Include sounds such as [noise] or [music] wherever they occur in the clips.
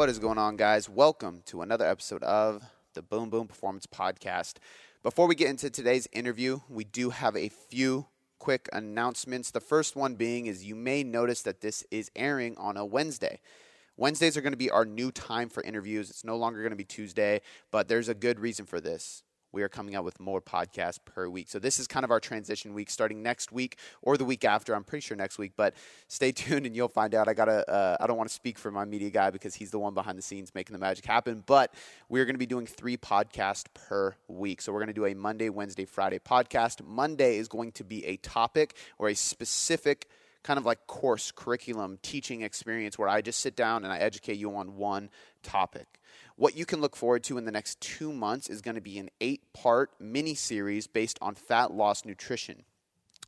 What is going on, guys? Welcome to another episode of the Boom Boom Performance Podcast. Before we get into today's interview, we do have a few quick announcements. The first one being is you may notice that this is airing on a Wednesday. Wednesdays are going to be our new time for interviews. It's no longer going to be Tuesday, but there's a good reason for this we are coming out with more podcasts per week. So this is kind of our transition week starting next week or the week after. I'm pretty sure next week, but stay tuned and you'll find out. I gotta. Uh, I don't want to speak for my media guy because he's the one behind the scenes making the magic happen. But we're going to be doing three podcasts per week. So we're going to do a Monday, Wednesday, Friday podcast. Monday is going to be a topic or a specific kind of like course curriculum teaching experience where I just sit down and I educate you on one topic. What you can look forward to in the next two months is going to be an eight part mini series based on fat loss nutrition.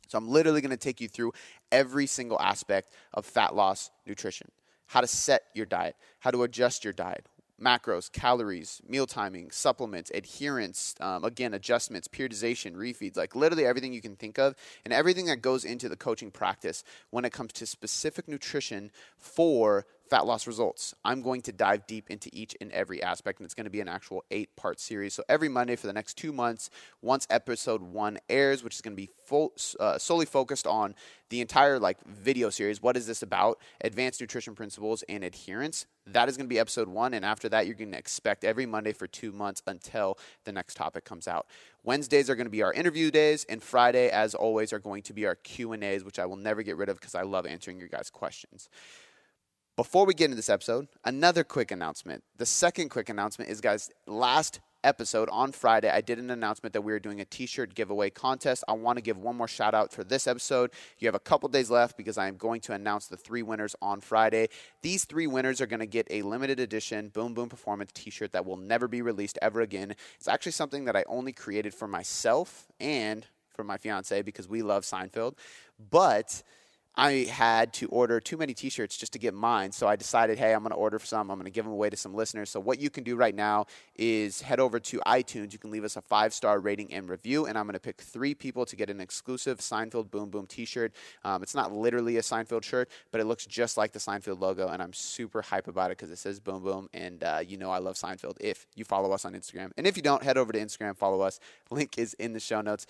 So I'm literally going to take you through every single aspect of fat loss nutrition how to set your diet, how to adjust your diet, macros, calories, meal timing, supplements, adherence, um, again, adjustments, periodization, refeeds, like literally everything you can think of, and everything that goes into the coaching practice when it comes to specific nutrition for fat loss results. I'm going to dive deep into each and every aspect, and it's going to be an actual eight part series. So every Monday for the next two months, once episode one airs, which is going to be full, uh, solely focused on the entire like video series. What is this about? Advanced nutrition principles and adherence. That is going to be episode one, and after that, you're going to expect every Monday for two months until the next topic comes out. Wednesdays are going to be our interview days, and Friday, as always, are going to be our Q and A's, which I will never get rid of because I love answering your guys' questions. Before we get into this episode, another quick announcement. The second quick announcement is, guys, last episode on Friday, I did an announcement that we were doing a t shirt giveaway contest. I want to give one more shout out for this episode. You have a couple days left because I am going to announce the three winners on Friday. These three winners are going to get a limited edition Boom Boom Performance t shirt that will never be released ever again. It's actually something that I only created for myself and for my fiance because we love Seinfeld. But I had to order too many t-shirts just to get mine. So I decided, hey, I'm going to order some. I'm going to give them away to some listeners. So what you can do right now is head over to iTunes. You can leave us a five-star rating and review, and I'm going to pick three people to get an exclusive Seinfeld Boom Boom t-shirt. Um, it's not literally a Seinfeld shirt, but it looks just like the Seinfeld logo, and I'm super hype about it because it says Boom Boom, and uh, you know I love Seinfeld if you follow us on Instagram. And if you don't, head over to Instagram, follow us. Link is in the show notes.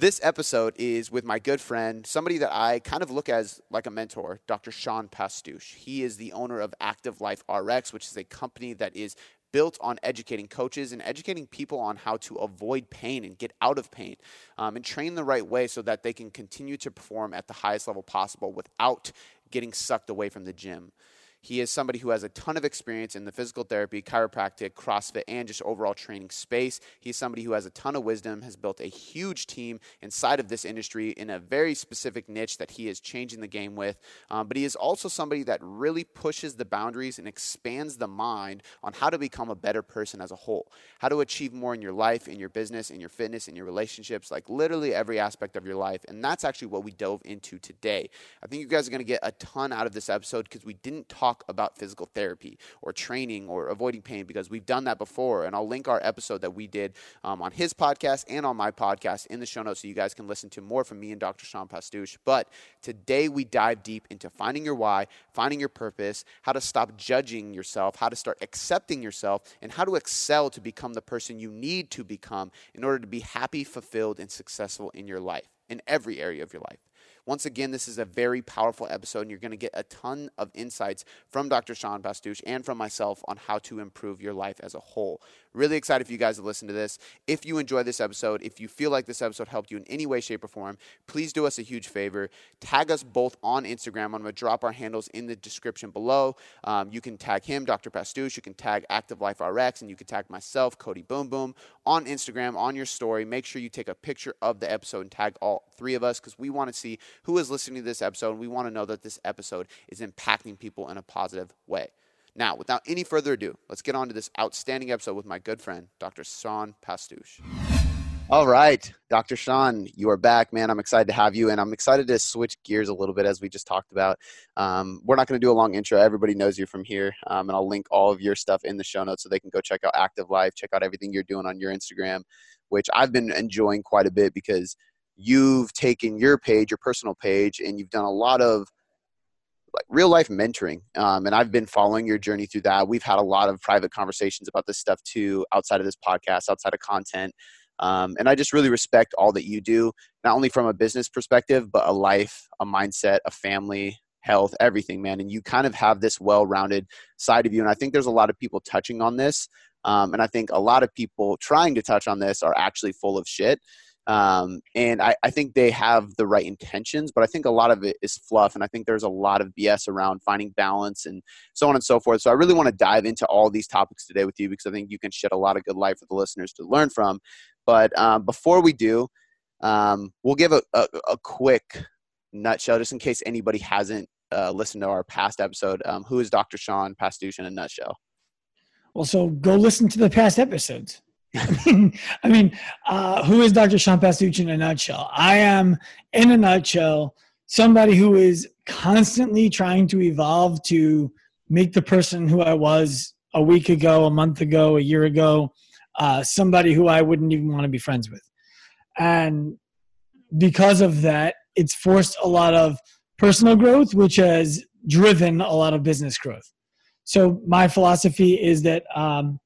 This episode is with my good friend, somebody that I kind of look as like a mentor, Dr. Sean Pastuch. He is the owner of Active Life RX, which is a company that is built on educating coaches and educating people on how to avoid pain and get out of pain um, and train the right way so that they can continue to perform at the highest level possible without getting sucked away from the gym. He is somebody who has a ton of experience in the physical therapy, chiropractic, CrossFit, and just overall training space. He's somebody who has a ton of wisdom, has built a huge team inside of this industry in a very specific niche that he is changing the game with. Um, but he is also somebody that really pushes the boundaries and expands the mind on how to become a better person as a whole, how to achieve more in your life, in your business, in your fitness, in your relationships, like literally every aspect of your life. And that's actually what we dove into today. I think you guys are going to get a ton out of this episode because we didn't talk talk about physical therapy or training or avoiding pain because we've done that before. And I'll link our episode that we did um, on his podcast and on my podcast in the show notes so you guys can listen to more from me and Dr. Sean Pastuch. But today we dive deep into finding your why, finding your purpose, how to stop judging yourself, how to start accepting yourself, and how to excel to become the person you need to become in order to be happy, fulfilled, and successful in your life, in every area of your life. Once again, this is a very powerful episode, and you're going to get a ton of insights from Dr. Sean Pastuch and from myself on how to improve your life as a whole. Really excited for you guys to listen to this. If you enjoy this episode, if you feel like this episode helped you in any way, shape, or form, please do us a huge favor. Tag us both on Instagram. I'm going to drop our handles in the description below. Um, you can tag him, Dr. Pastuch. You can tag Active Life RX, and you can tag myself, Cody Boom Boom, on Instagram, on your story. Make sure you take a picture of the episode and tag all three of us because we want to see who is listening to this episode, and we want to know that this episode is impacting people in a positive way. Now, without any further ado, let's get on to this outstanding episode with my good friend, Dr. Sean Pastuch. All right, Dr. Sean, you are back, man. I'm excited to have you, and I'm excited to switch gears a little bit as we just talked about. Um, we're not going to do a long intro. Everybody knows you from here, um, and I'll link all of your stuff in the show notes so they can go check out Active Life, check out everything you're doing on your Instagram, which I've been enjoying quite a bit because you've taken your page, your personal page, and you've done a lot of like real life mentoring. Um, and I've been following your journey through that. We've had a lot of private conversations about this stuff too, outside of this podcast, outside of content. Um, and I just really respect all that you do, not only from a business perspective, but a life, a mindset, a family, health, everything, man. And you kind of have this well rounded side of you. And I think there's a lot of people touching on this. Um, and I think a lot of people trying to touch on this are actually full of shit. Um, and I, I, think they have the right intentions, but I think a lot of it is fluff. And I think there's a lot of BS around finding balance and so on and so forth. So I really want to dive into all these topics today with you because I think you can shed a lot of good light for the listeners to learn from. But um, before we do, um, we'll give a, a, a, quick nutshell just in case anybody hasn't uh, listened to our past episode. Um, who is Dr. Sean Pastuch in a nutshell? Well, so go listen to the past episodes. I mean, I mean, uh, who is Dr. Sean Pastuch in a nutshell? I am, in a nutshell, somebody who is constantly trying to evolve to make the person who I was a week ago, a month ago, a year ago, uh, somebody who I wouldn't even want to be friends with. And because of that, it's forced a lot of personal growth, which has driven a lot of business growth. So my philosophy is that um,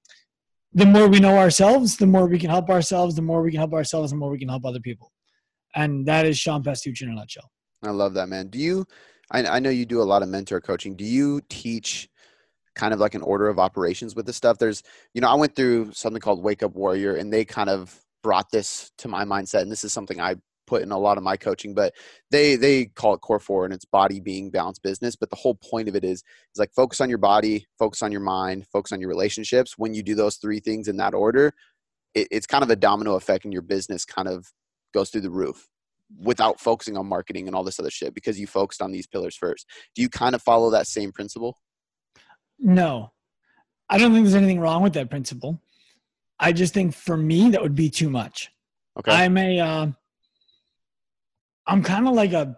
the more we know ourselves, the more we can help ourselves. The more we can help ourselves, the more we can help other people. And that is Sean Pastuch in a nutshell. I love that, man. Do you? I, I know you do a lot of mentor coaching. Do you teach kind of like an order of operations with this stuff? There's, you know, I went through something called Wake Up Warrior, and they kind of brought this to my mindset, and this is something I put in a lot of my coaching but they they call it core four and it's body being balanced business. But the whole point of it is is like focus on your body focus on your mind focus on your relationships. When you do those three things in that order it, it's kind of a domino effect and your business kind of goes through the roof without focusing on marketing and all this other shit because you focused on these pillars first. Do you kind of follow that same principle? No. I don't think there's anything wrong with that principle. I just think for me that would be too much. Okay. I'm a uh, I'm kind of like a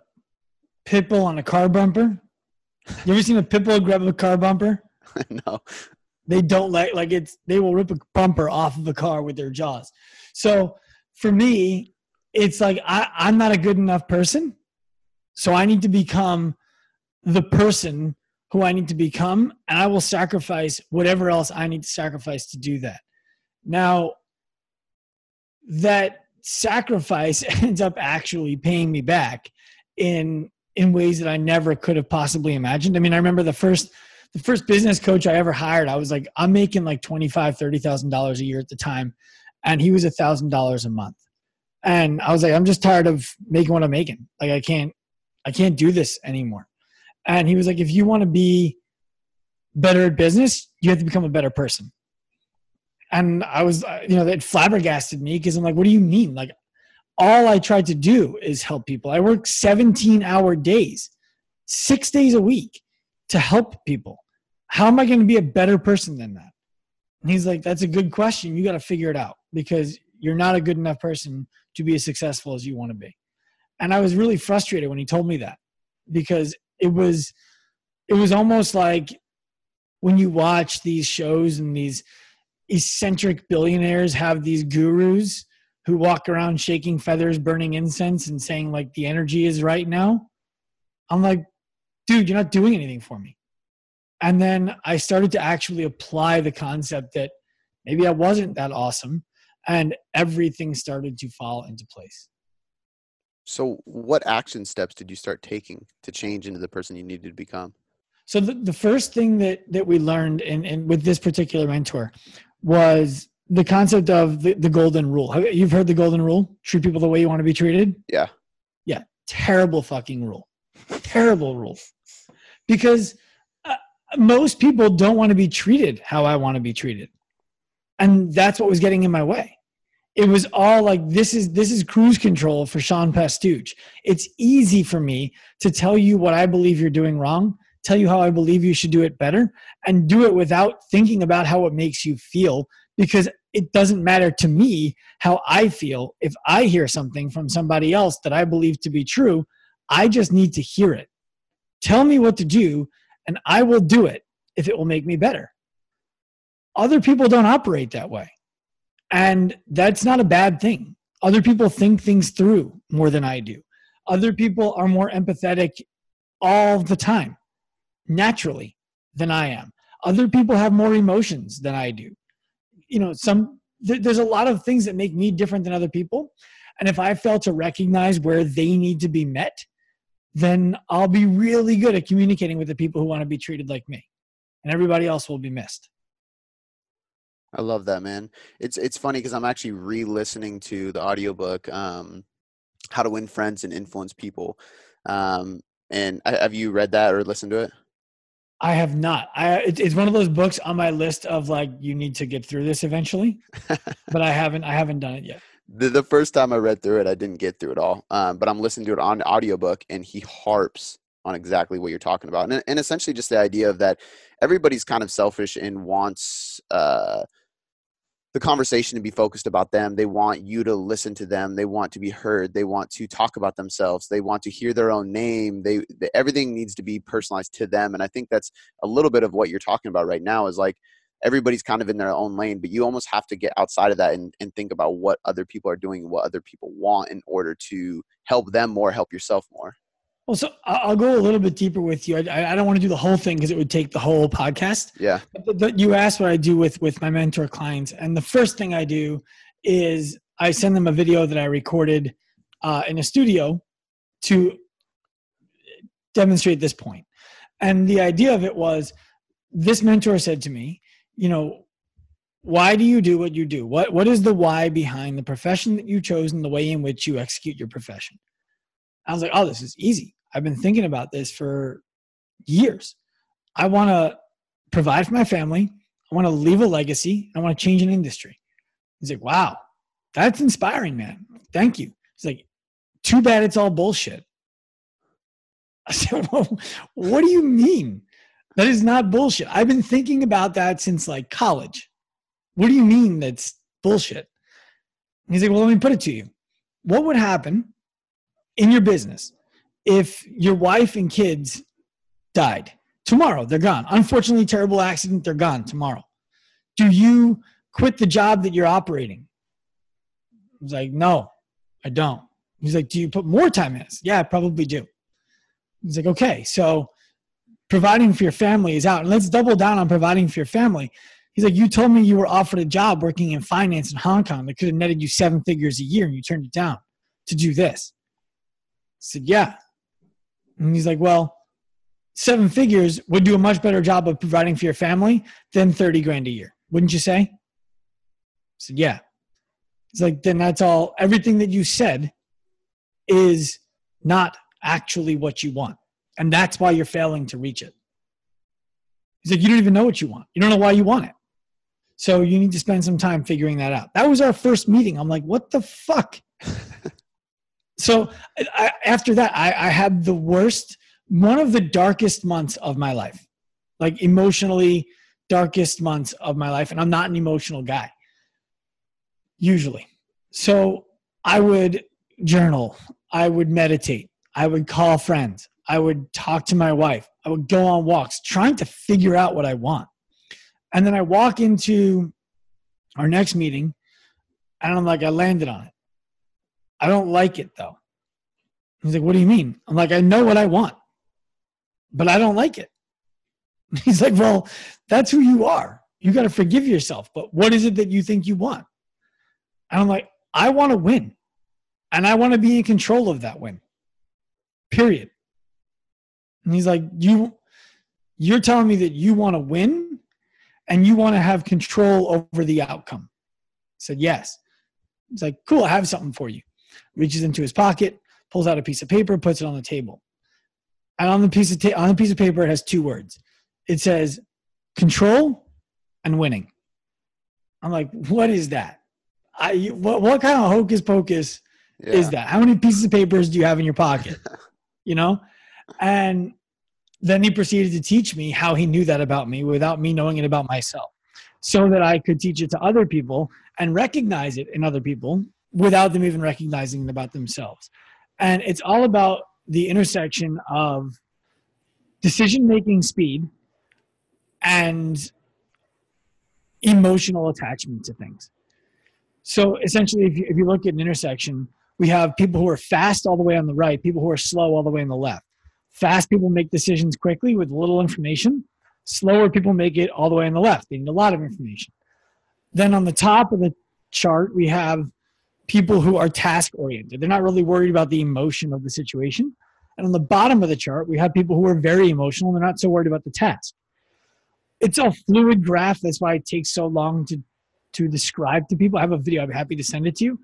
pit bull on a car bumper. You ever seen a pit bull grab a car bumper? [laughs] no. They don't like like it's they will rip a bumper off of a car with their jaws. So for me, it's like I, I'm not a good enough person. So I need to become the person who I need to become, and I will sacrifice whatever else I need to sacrifice to do that. Now, that sacrifice [laughs] ends up actually paying me back in in ways that I never could have possibly imagined. I mean, I remember the first the first business coach I ever hired, I was like, I'm making like twenty five, thirty thousand dollars a year at the time, and he was a thousand dollars a month. And I was like, I'm just tired of making what I'm making. Like I can't I can't do this anymore. And he was like, if you want to be better at business, you have to become a better person and I was, uh, you know, that flabbergasted me because I'm like, what do you mean? Like, all I tried to do is help people. I work 17 hour days, six days a week to help people. How am I going to be a better person than that? And he's like, that's a good question. You got to figure it out because you're not a good enough person to be as successful as you want to be. And I was really frustrated when he told me that because it was, it was almost like when you watch these shows and these, eccentric billionaires have these gurus who walk around shaking feathers, burning incense, and saying, like, the energy is right now. I'm like, dude, you're not doing anything for me. And then I started to actually apply the concept that maybe I wasn't that awesome, and everything started to fall into place. So, what action steps did you start taking to change into the person you needed to become? So, the, the first thing that, that we learned in, in, with this particular mentor was the concept of the, the golden rule. You've heard the golden rule? Treat people the way you want to be treated? Yeah. Yeah. Terrible fucking rule. Terrible rule. Because uh, most people don't want to be treated how I want to be treated. And that's what was getting in my way. It was all like this is this is cruise control for Sean Pastuch. It's easy for me to tell you what I believe you're doing wrong tell you how I believe you should do it better, and do it without thinking about how it makes you feel because it doesn't matter to me how I feel. If I hear something from somebody else that I believe to be true, I just need to hear it. Tell me what to do, and I will do it if it will make me better. Other people don't operate that way. And that's not a bad thing. Other people think things through more than I do. Other people are more empathetic all the time naturally than I am. Other people have more emotions than I do. You know, some th- there's a lot of things that make me different than other people. And if I fail to recognize where they need to be met, then I'll be really good at communicating with the people who want to be treated like me. And everybody else will be missed. I love that, man. It's it's funny because I'm actually re-listening to the audiobook um How to Win Friends and Influence People. Um and have you read that or listened to it? I have not. I it's one of those books on my list of like you need to get through this eventually, [laughs] but I haven't. I haven't done it yet. The, the first time I read through it, I didn't get through it all. Um, but I'm listening to it on audiobook, and he harps on exactly what you're talking about, and, and essentially just the idea of that everybody's kind of selfish and wants uh, the conversation to be focused about them. They want you to listen to them. They want to be heard. They want to talk about themselves. They want to hear their own name. They, they, everything needs to be personalized to them. And I think that's a little bit of what you're talking about right now. Is like everybody's kind of in their own lane, but you almost have to get outside of that and, and think about what other people are doing what other people want in order to help them more, help yourself more. Well, so I'll go a little bit deeper with you. I, I don't want to do the whole thing because it would take the whole podcast. Yeah. But you asked what I do with with my mentor clients, and the first thing I do is I send them a video that I recorded uh, in a studio to demonstrate this point. And the idea of it was, this mentor said to me, you know, why do you do what you do? What what is the why behind the profession that you chose and the way in which you execute your profession? I was like, oh, this is easy. I've been thinking about this for years. I want to provide for my family. I want to leave a legacy. I want to change an industry. He's like, wow, that's inspiring, man. Thank you. He's like, too bad it's all bullshit. [laughs] I said, well, what do you mean? That is not bullshit. I've been thinking about that since like college. What do you mean that's bullshit? He's like, well, let me put it to you. What would happen in your business if your wife and kids died tomorrow they're gone. Unfortunately terrible accident they're gone tomorrow. Do you quit the job that you're operating? I was like no i don't. He's like do you put more time in this? Yeah i probably do. He's like okay so providing for your family is out and let's double down on providing for your family. He's like you told me you were offered a job working in finance in hong kong that could have netted you seven figures a year and you turned it down to do this. I said yeah and he's like, well, seven figures would do a much better job of providing for your family than 30 grand a year. Wouldn't you say? I said, yeah. He's like, then that's all, everything that you said is not actually what you want. And that's why you're failing to reach it. He's like, you don't even know what you want. You don't know why you want it. So you need to spend some time figuring that out. That was our first meeting. I'm like, what the fuck? [laughs] so I, after that, I, I had the worst, one of the darkest months of my life, like emotionally darkest months of my life. And I'm not an emotional guy, usually. So I would journal, I would meditate, I would call friends, I would talk to my wife, I would go on walks, trying to figure out what I want. And then I walk into our next meeting, and I'm like, I landed on it. I don't like it though. He's like, What do you mean? I'm like, I know what I want, but I don't like it. [laughs] He's like, Well, that's who you are. You got to forgive yourself. But what is it that you think you want? And I'm like, I want to win. And I want to be in control of that win. Period. And he's like, You you're telling me that you want to win and you want to have control over the outcome. I said, Yes. He's like, Cool, I have something for you reaches into his pocket, pulls out a piece of paper, puts it on the table. And on the piece of ta- on the piece of paper, it has two words. It says control and winning. I'm like, what is that? I what what kind of hocus pocus yeah. is that? How many pieces of papers do you have in your pocket? [laughs] you know? And then he proceeded to teach me how he knew that about me without me knowing it about myself so that I could teach it to other people and recognize it in other people without them even recognizing about themselves. And it's all about the intersection of decision making speed and emotional attachment to things. So essentially, if you, if you look at an intersection, we have people who are fast all the way on the right, people who are slow all the way on the left. Fast people make decisions quickly with little information. Slower people make it all the way on the left. They need a lot of information. Then on the top of the chart, we have people who are task oriented. They're not really worried about the emotion of the situation. And on the bottom of the chart, we have people who are very emotional. And they're not so worried about the task. It's a fluid graph. That's why it takes so long to, to describe to people. I have a video. I'm happy to send it to you.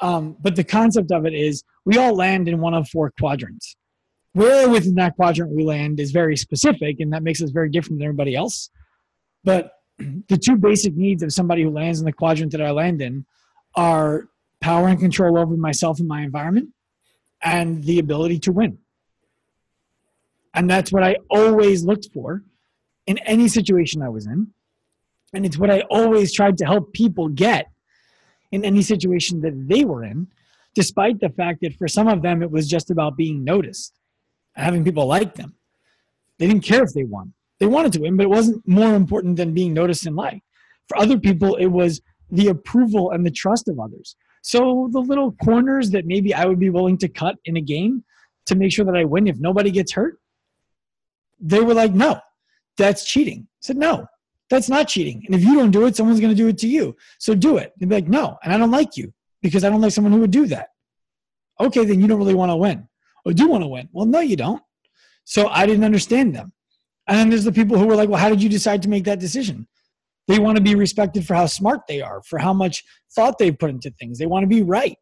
Um, but the concept of it is we all land in one of four quadrants. Where within that quadrant we land is very specific, and that makes us very different than everybody else. But [clears throat] the two basic needs of somebody who lands in the quadrant that I land in are power and control over myself and my environment and the ability to win. And that's what I always looked for in any situation I was in. And it's what I always tried to help people get in any situation that they were in, despite the fact that for some of them it was just about being noticed having people like them. They didn't care if they won. They wanted to win, but it wasn't more important than being noticed and liked. For other people, it was the approval and the trust of others. So the little corners that maybe I would be willing to cut in a game to make sure that I win if nobody gets hurt, they were like, no, that's cheating. I said, no, that's not cheating. And if you don't do it, someone's going to do it to you. So do it. They'd be like, no, and I don't like you because I don't like someone who would do that. Okay, then you don't really want to win. Or do want to win. Well, no, you don't. So I didn't understand them. And then there's the people who were like, well, how did you decide to make that decision? They want to be respected for how smart they are, for how much thought they put into things. They want to be right.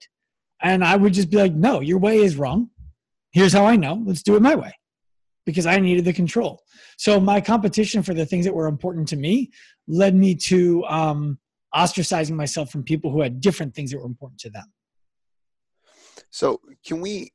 And I would just be like, no, your way is wrong. Here's how I know. Let's do it my way because I needed the control. So my competition for the things that were important to me led me to um, ostracizing myself from people who had different things that were important to them. So can we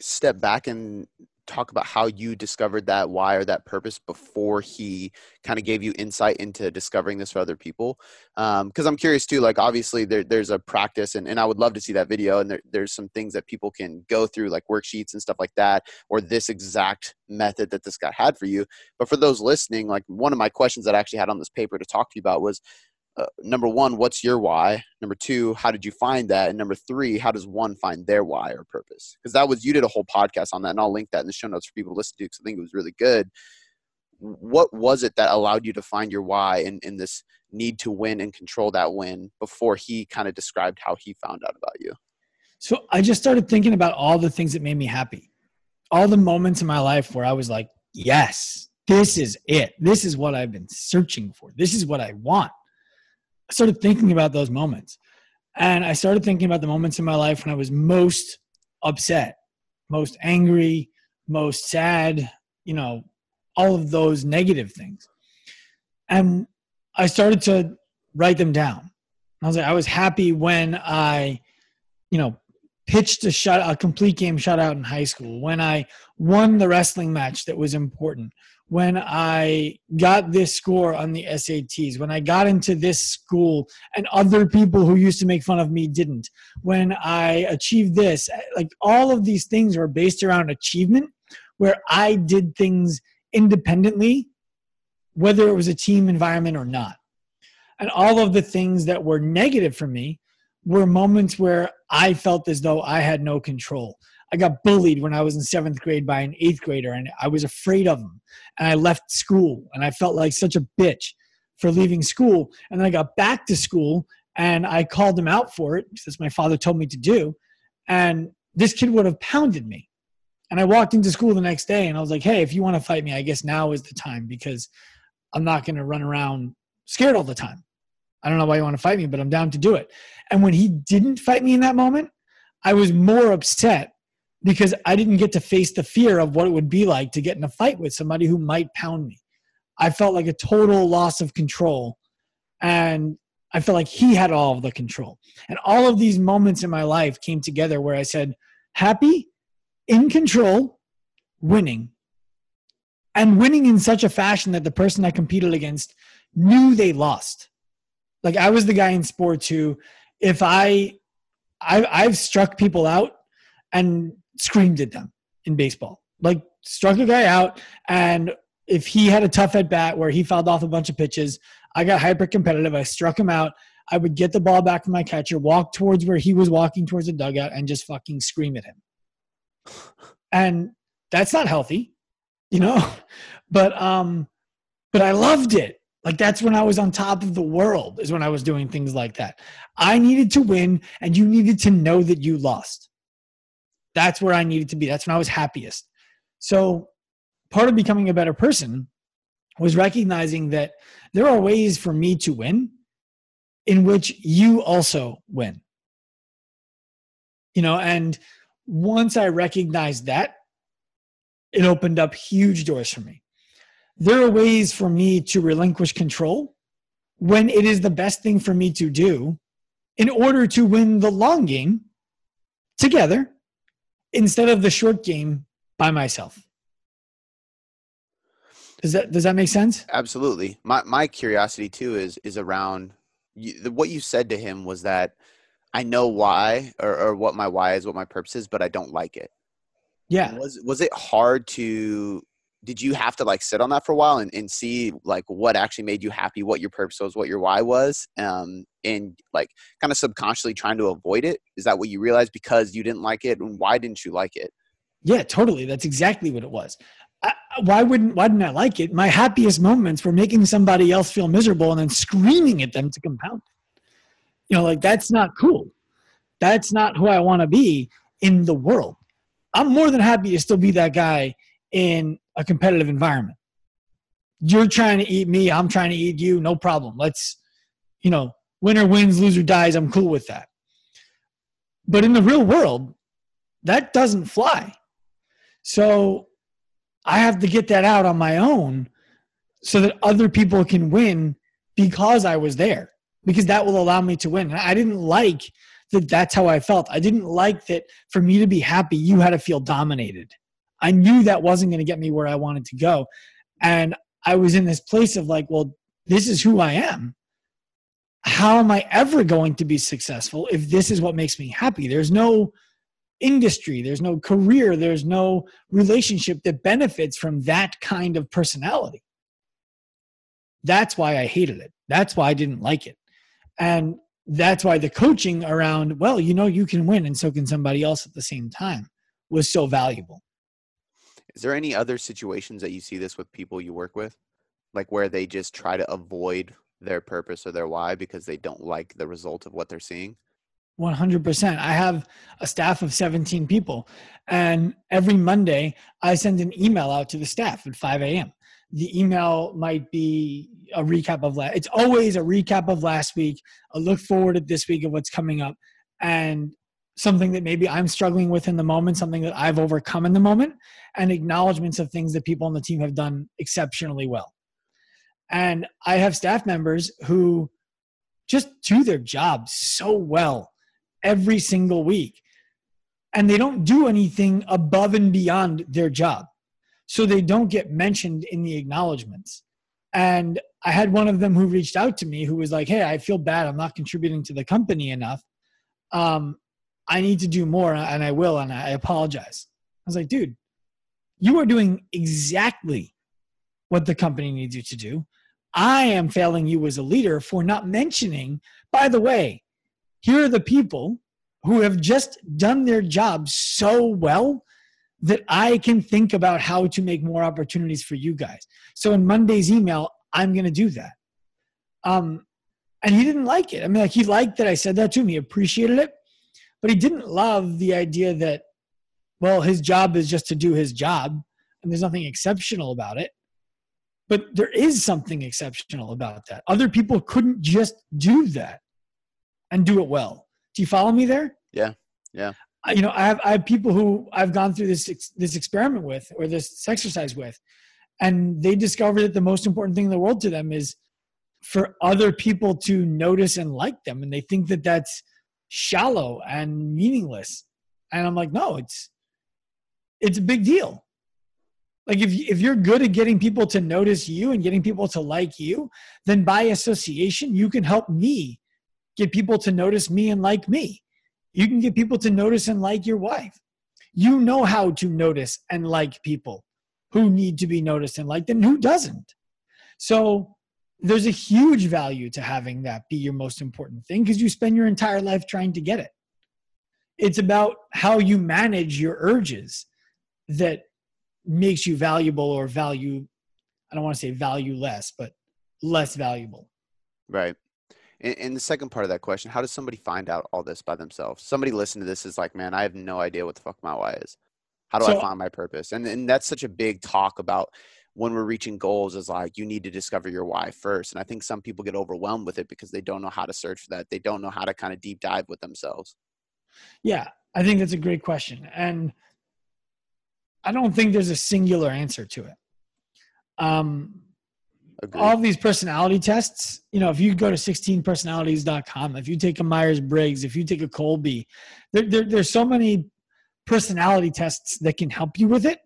step back and talk about how you discovered that why or that purpose before he kind of gave you insight into discovering this for other people? Because um, i'm curious too like obviously there, there's a practice and, and i would love to see that video and there, there's some things that people can go through like worksheets and stuff like that or this exact method that this guy had for you. But for those listening like one of my questions that i actually had on this paper to talk to you about was uh, number one, what's your why? Number two, how did you find that? And number three, how does one find their why or purpose? Because that was you did a whole podcast on that, and I'll link that in the show notes for people to listen to because I think it was really good. What was it that allowed you to find your why in, in this need to win and control that win before he kind of described how he found out about you? So I just started thinking about all the things that made me happy, all the moments in my life where I was like, yes, this is it. This is what I've been searching for. This is what I want I started thinking about those moments. And I started thinking about the moments in my life when I was most upset, most angry, most sad, you know, all of those negative things. And I started to write them down. I was like, I was happy when I, you know, pitched a shot, a complete game shutout in high school, when I won the wrestling match that was important, when I got this score on the SATs, when I got into this school and other people who used to make fun of me didn't, when I achieved this, eh, like all of these things were based around achievement where I did things independently, whether it was a team environment or not. And all of the things that were negative for me were moments where I felt as though I had no control. I got bullied when I was in seventh grade by an eighth grader, and I was afraid of him. And I left school, and I felt like such a bitch for leaving school. And then I got back to school, and I called him out for it because my father told me to do. And this kid would have pounded me. And I walked into school the next day, and I was like, "Hey, if you want to fight me, I guess now is the time because I'm not going to run around scared all the time. I don't know why you want to fight me, but I'm down to do it." And when he didn't fight me in that moment, I was more upset because I didn't get to face the fear of what it would be like to get in a fight with somebody who might pound me. I felt like a total loss of control. And I felt like he had all of the control. And all of these moments in my life came together where I said, happy, in control, winning. And winning in such a fashion that the person I competed against knew they lost. Like I was the guy in sports who, if I, I I've struck people out and screamed at them in baseball. Like struck a guy out, and if he had a tough at bat where he fouled off a bunch of pitches, I got hyper competitive. I struck him out. I would get the ball back from my catcher, walk towards where he was walking towards the dugout, and just fucking scream at him. And That's not healthy, you know? [laughs] But um but I loved it. Like that's when I was on top of the world is when I was doing things like that. I needed to win and you needed to know that you lost. That's where I needed to be. That's when I was happiest. So part of becoming a better person was recognizing that there are ways for me to win in which you also win. You know, and once I recognized that, it opened up huge doors for me. There are ways for me to relinquish control when it is the best thing for me to do in order to win the long game together instead of the short game by myself. Does that does that make sense? Absolutely. My my curiosity too is is around you, what you said to him was that I know why or, or what my why is, what my purpose is, but I don't like it. Yeah. Was was it hard to did you have to like sit on that for a while and, and see like what actually made you happy, what your purpose was, what your why was, um, and like kind of subconsciously trying to avoid it? Is that what you realized because you didn't like it, and why didn't you like it? Yeah, totally. That's exactly what it was. I, why wouldn't why didn't I like it? My happiest moments were making somebody else feel miserable and then screaming at them to compound. You know, like that's not cool. That's not who I want to be in the world. I'm more than happy to still be that guy in a competitive environment. You're trying to eat me, I'm trying to eat you, no problem. Let's, you know, winner wins, loser dies. I'm cool with that. But in the real world, that doesn't fly. So I have to get that out on my own so that other people can win because I was there, because that will allow me to win. I didn't like that that's how I felt. I didn't like that for me to be happy, you had to feel dominated. I knew that wasn't going to get me where I wanted to go. And I was in this place of like, well, this is who I am. How am I ever going to be successful if this is what makes me happy? There's no industry, there's no career, there's no relationship that benefits from that kind of personality. That's why I hated it. That's why I didn't like it. And that's why the coaching around, well, you know, you can win and so can somebody else at the same time was so valuable. Is there any other situations that you see this with people you work with? Like where they just try to avoid their purpose or their why because they don't like the result of what they're seeing? 100%. I have a staff of 17 people, and every Monday I send an email out to the staff at 5 a.m. The email might be a recap of last. It's always a recap of last week, a look forward at this week of what's coming up, and something that maybe I'm struggling with in the moment, something that I've overcome in the moment, and acknowledgments of things that people on the team have done exceptionally well. And I have staff members who just do their job so well every single week. And they don't do anything above and beyond their job. So they don't get mentioned in the acknowledgments. And I had one of them who reached out to me who was like, Hey, I feel bad. I'm not contributing to the company enough. Um, I need to do more and I will. And I apologize. I was like, dude, you are doing exactly what the company needs you to do. I am failing you as a leader for not mentioning, by the way, here are the people who have just done their job so well that I can think about how to make more opportunities for you guys. So in Monday's email, I'm going to do that. Um, and he didn't like it. I mean, like he liked that I said that to him. He appreciated it, but he didn't love the idea that, well, his job is just to do his job, and there's nothing exceptional about it. But there is something exceptional about that. Other people couldn't just do that and do it well. Do you follow me there? Yeah, yeah. I, you know, I have I have people who I've gone through this this experiment with or this exercise with, and they discover that the most important thing in the world to them is for other people to notice and like them, and they think that that's shallow and meaningless. And I'm like, no, it's it's a big deal. Like if if you're good at getting people to notice you and getting people to like you, then by association you can help me get people to notice me and like me. You can get people to notice and like your wife. You know how to notice and like people who need to be noticed and liked and who doesn't. So there's a huge value to having that be your most important thing because you spend your entire life trying to get it. It's about how you manage your urges that makes you valuable or value I don't want to say value less, but less valuable. Right. And, the second part of that question, how does somebody find out all this by themselves? Somebody listen to this is like, man, I have no idea what the fuck my why is. How do so, I find my purpose? And and that's such a big talk about when we're reaching goals is like you need to discover your why first. And I think some people get overwhelmed with it because they don't know how to search for that. They don't know how to kind of deep dive with themselves. Yeah, I think that's a great question. And I don't think there's a singular answer to it. Um, Agreed. all of these personality tests, you know, if you go to 16personalities.com, if you take a Myers Briggs, if you take a Kolbe there, there, there's so many personality tests that can help you with it.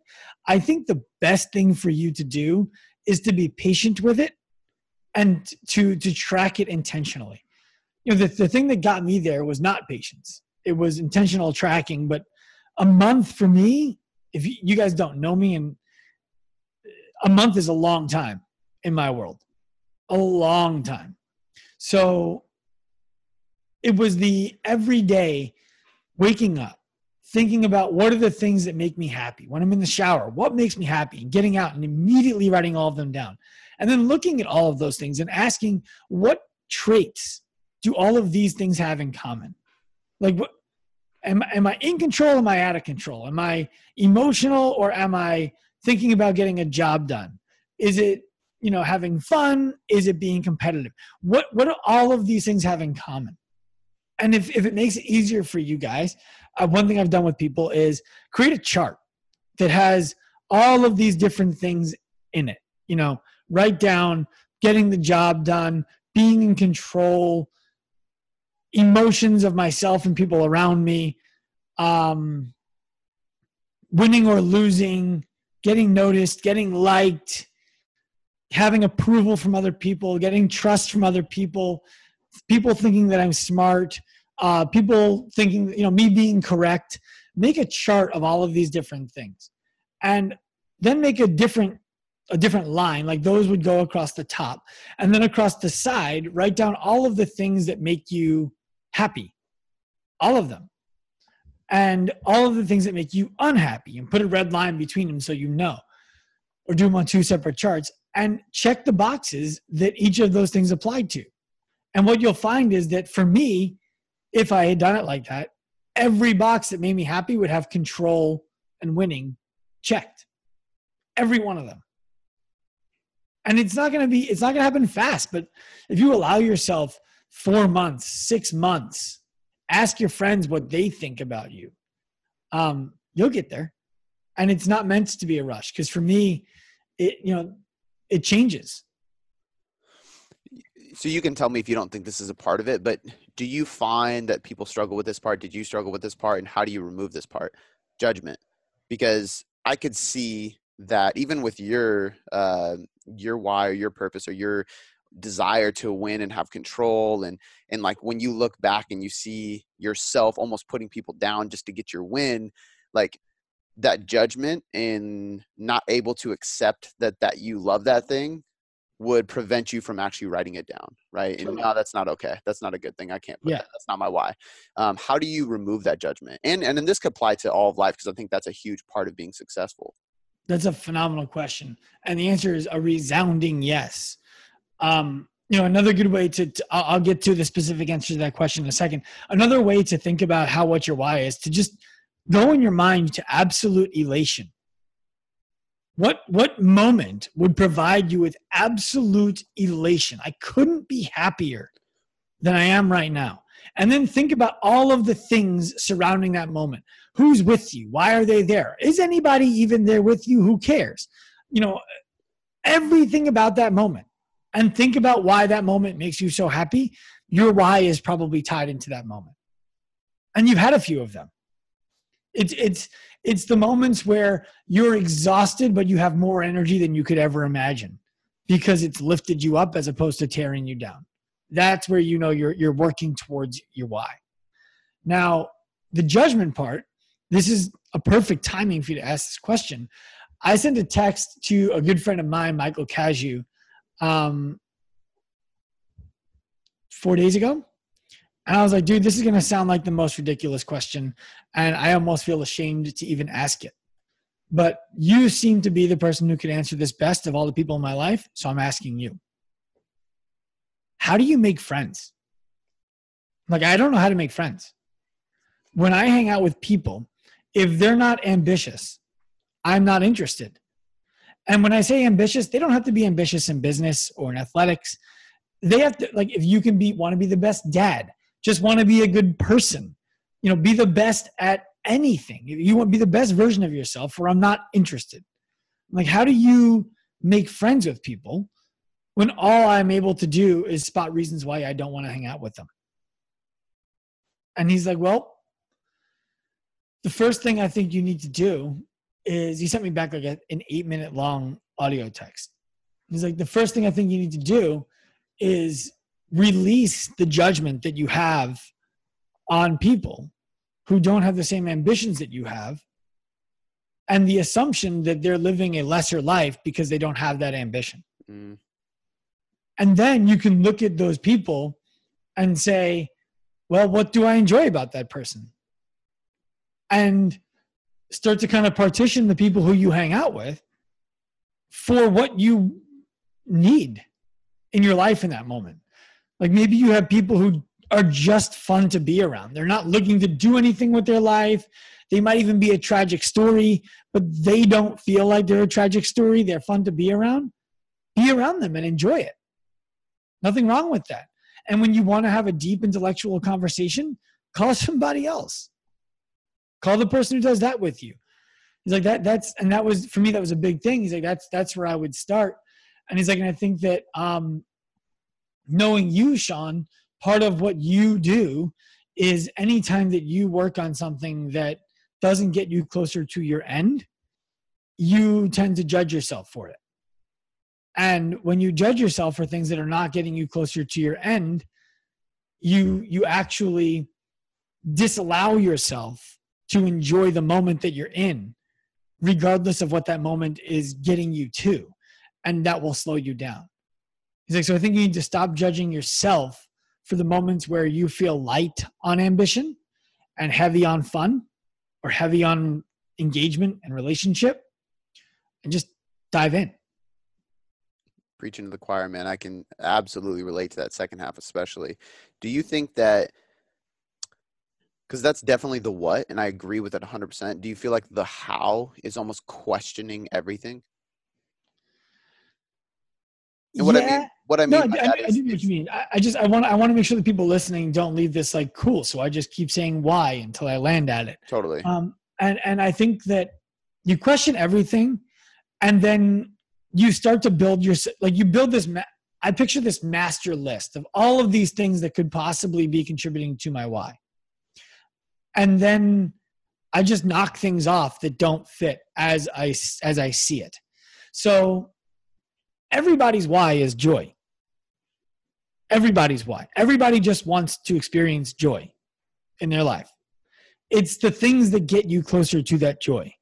I think the best thing for you to do is to be patient with it and to to track it intentionally. You know, the, the thing that got me there was not patience. It was intentional tracking, but a month for me, if you, you guys don't know me and a month is a long time in my world. A long time. So it was the everyday waking up, thinking about what are the things that make me happy when I'm in the shower, what makes me happy, and getting out and immediately writing all of them down. And then looking at all of those things and asking what traits do all of these things have in common? Like, what, am, am I in control? Am I out of control? Am I emotional or am I thinking about getting a job done? Is it, you know, having fun? Is it being competitive? What, what do all of these things have in common? And if, if it makes it easier for you guys, uh, one thing I've done with people is create a chart that has all of these different things in it. You know, write down getting the job done, being in control, emotions of myself and people around me, um, winning or losing, getting noticed, getting liked, having approval from other people, getting trust from other people, people thinking that I'm smart, uh, people thinking, you know, me being correct. Make a chart of all of these different things, and then make a different a different line like those would go across the top. And then across the side write down all of the things that make you happy. All of them. And all of the things that make you unhappy and put a red line between them so you know. Or do them on two separate charts and check the boxes that each of those things applied to. And what you'll find is that for me if i had done it like that every box that made me happy would have control and winning checked. Every one of them. And it's not going to be it's not going to happen fast but if you allow yourself four months six months ask your friends what they think about you um, you'll get there. And it's not meant to be a rush because for me it you know it changes. So you can tell me if you don't think this is a part of it but do you find that people struggle with this part? Did you struggle with this part? And how do you remove this part? Judgment. Because i could see that even with your uh, your why or your purpose or your desire to win and have control and and like when you look back and you see yourself almost putting people down just to get your win like that judgment and not able to accept that that you love that thing would prevent you from actually writing it down right? And no that's not okay. That's not a good thing. I can't put yeah. that. That's not my why. Um, how do you remove that judgment? And and then this could apply to all of life because i think that's a huge part of being successful. That's a phenomenal question and the answer is a resounding yes. Um, you know, another good way to, to, I'll get to the specific answer to that question in a second. Another way to think about how what your why is to just go in your mind to absolute elation. What what moment would provide you with absolute elation? I couldn't be happier than I am right now. And then think about all of the things surrounding that moment. Who's with you? Why are they there? Is anybody even there with you? Who cares? You know, everything about that moment and think about why that moment makes you so happy, your why is probably tied into that moment. And you've had a few of them. It's it's it's the moments where you're exhausted but you have more energy than you could ever imagine because it's lifted you up as opposed to tearing you down. That's where you know you're you're working towards your why. Now, the judgment part, this is a perfect timing for you to ask this question. I sent a text to a good friend of mine, Michael Cazayoux, um, four days ago. And I was like, dude, this is going to sound like the most ridiculous question. And I almost feel ashamed to even ask it. but you seem to be the person who could answer this best of all the people in my life. So I'm asking you. How do you make friends? Like, I don't know how to make friends. When I hang out with people, if they're not ambitious, I'm not interested. And when I say ambitious, they don't have to be ambitious in business or in athletics. They have to, like, if you can be, want to be the best dad, just want to be a good person, you know, be the best at anything. You want to be the best version of yourself, or I'm not interested. Like, how do you make friends with people when all I'm able to do is spot reasons why I don't want to hang out with them? And he's like, Well, the first thing I think you need to do is he sent me back like a, an eight minute long audio text. He's like, The first thing I think you need to do is release the judgment that you have on people who don't have the same ambitions that you have and the assumption that they're living a lesser life because they don't have that ambition. Mm. And then you can look at those people and say, well, what do I enjoy about that person? And start to kind of partition the people who you hang out with for what you need in your life in that moment. Like maybe you have people who are just fun to be around. They're not looking to do anything with their life. They might even be a tragic story, but they don't feel like they're a tragic story. They're fun to be around. Be around them and enjoy it. Nothing wrong with that. And when you want to have a deep intellectual conversation, call somebody else. Call the person who does that with you. He's like that. That's and that was for me. That was a big thing. He's like that's that's where I would start. And he's like, and I think that um, knowing you, Sean, part of what you do is anytime that you work on something that doesn't get you closer to your end, you tend to judge yourself for it. And when you judge yourself for things that are not getting you closer to your end, you you actually disallow yourself to enjoy the moment that you're in, regardless of what that moment is getting you to. And that will slow you down. He's like, so I think you need to stop judging yourself for the moments where you feel light on ambition and heavy on fun or heavy on engagement and relationship and just dive in. Preaching to the choir man i can absolutely relate to that second half especially. Do you think that because that's definitely the what and i agree with it 100% do you feel like the how is almost questioning everything and what yeah. I mean, what I mean, no, I, I, is, I know what you mean. I, I just I want I want to make sure that people listening don't leave this like cool. So I just keep saying why until I land at it. Totally. Um, and and I think that you question everything, and then you start to build your like you build this. Ma- I picture this master list of all of these things that could possibly be contributing to my why, and then I just knock things off that don't fit as I as I see it. So everybody's why is joy. Everybody's why. Everybody just wants to experience joy in their life. It's the things that get you closer to that joy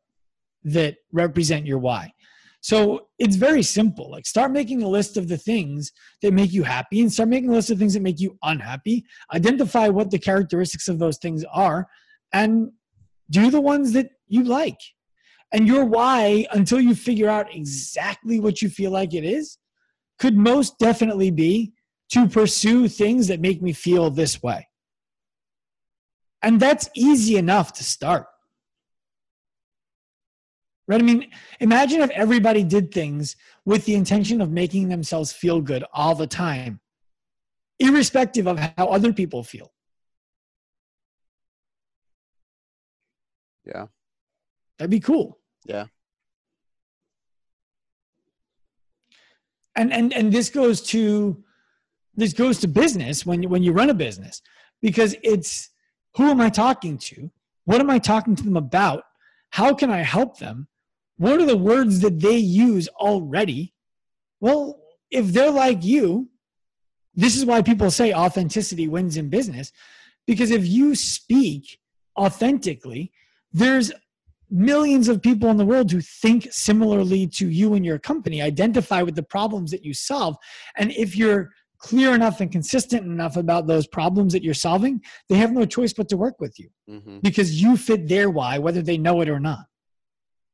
that represent your why. So it's very simple. Like start making a list of the things that make you happy and start making a list of things that make you unhappy. Identify what the characteristics of those things are and do the ones that you like. And your why, until you figure out exactly what you feel like it is, could most definitely be to pursue things that make me feel this way. And that's easy enough to start. Right? I mean, imagine if everybody did things with the intention of making themselves feel good all the time, irrespective of how other people feel. Yeah. That'd be cool. Yeah. And and and this goes to this goes to business when you when you run a business because it's who am I talking to? What am I talking to them about? How can I help them? What are the words that they use already? Well, if they're like you, this is why people say authenticity wins in business because if you speak authentically, there's millions of people in the world who think similarly to you and your company, identify with the problems that you solve. And if you're clear enough and consistent enough about those problems that you're solving, they have no choice but to work with you mm-hmm. because you fit their why, whether they know it or not.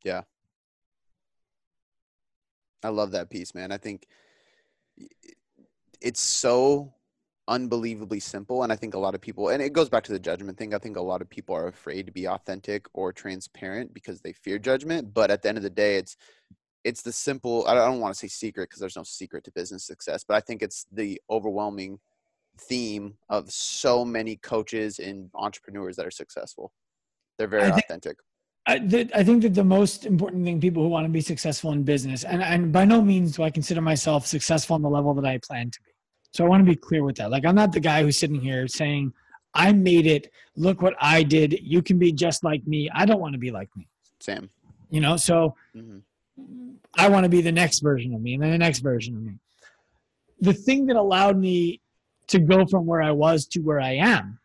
Yeah. I love that piece, man. I think it's so unbelievably simple and i think a lot of people and it goes back to the judgment thing i think a lot of people are afraid to be authentic or transparent because they fear judgment but at the end of the day it's it's the simple i don't want to say secret because there's no secret to business success but i think it's the overwhelming theme of so many coaches and entrepreneurs that are successful. They're very I think, authentic. I, th- I think that the most important thing people who want to be successful in business and, and by no means do i consider myself successful on the level that i plan to be so I want to be clear with that. Like, I'm not the guy who's sitting here saying, I made it. Look what I did. You can be just like me. I don't want to be like me. Same. You know, so mm-hmm. I want to be the next version of me and then the next version of me. The thing that allowed me to go from where I was to where I am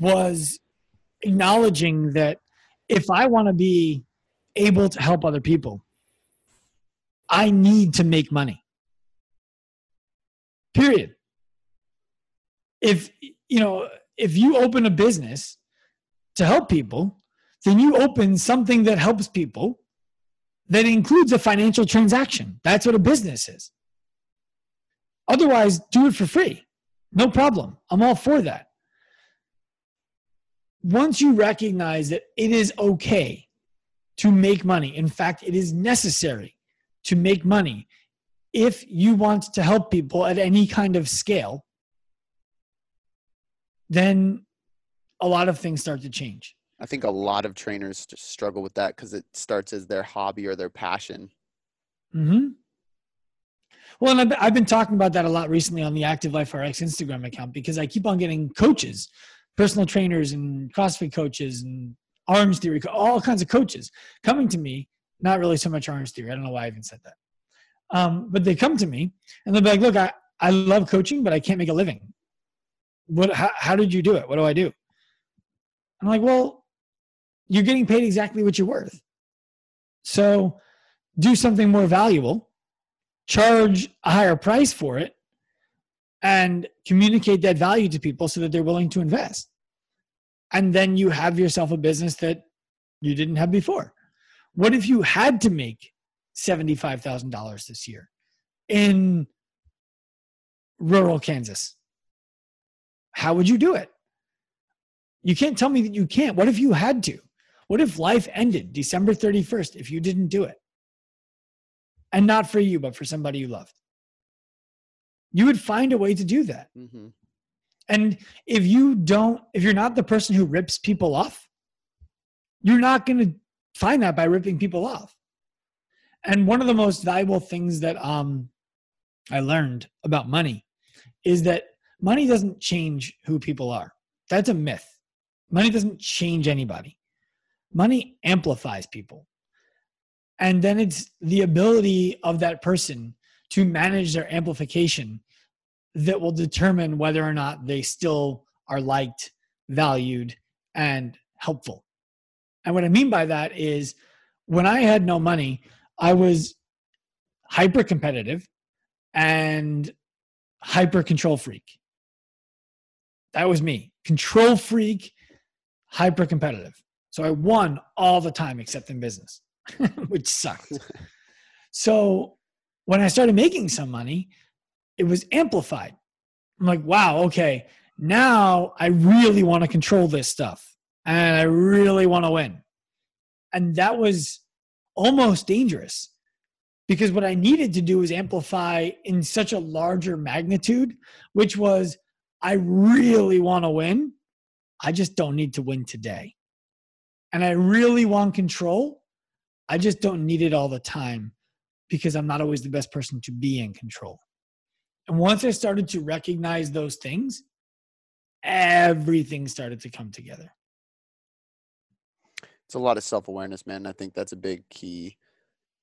was acknowledging that if I want to be able to help other people, I need to make money. Period. If you know, if you open a business to help people, then you open something that helps people that includes a financial transaction. That's what a business is. Otherwise, do it for free. No problem. I'm all for that. Once you recognize that it is okay to make money, in fact, it is necessary to make money if you want to help people at any kind of scale, then a lot of things start to change. I think a lot of trainers just struggle with that because it starts as their hobby or their passion. Hmm. Well, and I've, I've been talking about that a lot recently on the Active Life RX Instagram account because I keep on getting coaches, personal trainers, and CrossFit coaches, and Orangetheory, all kinds of coaches coming to me. Not really so much Orangetheory. I don't know why I even said that. Um, but they come to me and they'll be like, look, I, I love coaching, but I can't make a living. What, how, how did you do it? What do I do? I'm like, well, you're getting paid exactly what you're worth. So do something more valuable, charge a higher price for it, and communicate that value to people so that they're willing to invest. And then you have yourself a business that you didn't have before. What if you had to make $75,000 this year in rural Kansas. How would you do it? You can't tell me that you can't. What if you had to? What if life ended December 31st if you didn't do it? And not for you, but for somebody you loved. You would find a way to do that. Mm-hmm. And if you don't, if you're not the person who rips people off, you're not going to find that by ripping people off and one of the most valuable things that um, I learned about money is that money doesn't change who people are. That's a myth. Money doesn't change anybody. Money amplifies people. And then it's the ability of that person to manage their amplification that will determine whether or not they still are liked, valued, and helpful. And what I mean by that is when I had no money, I was hyper competitive and hyper control freak. That was me. Control freak, hyper competitive. So I won all the time except in business, [laughs] which sucked. [laughs] so when I started making some money, it was amplified. I'm like, wow, okay, now I really want to control this stuff and I really want to win. And that was almost dangerous because what I needed to do was amplify in such a larger magnitude, which was I really want to win. I just don't need to win today. And I really want control. I just don't need it all the time because I'm not always the best person to be in control. And once I started to recognize those things, everything started to come together it's a lot of self-awareness man i think that's a big key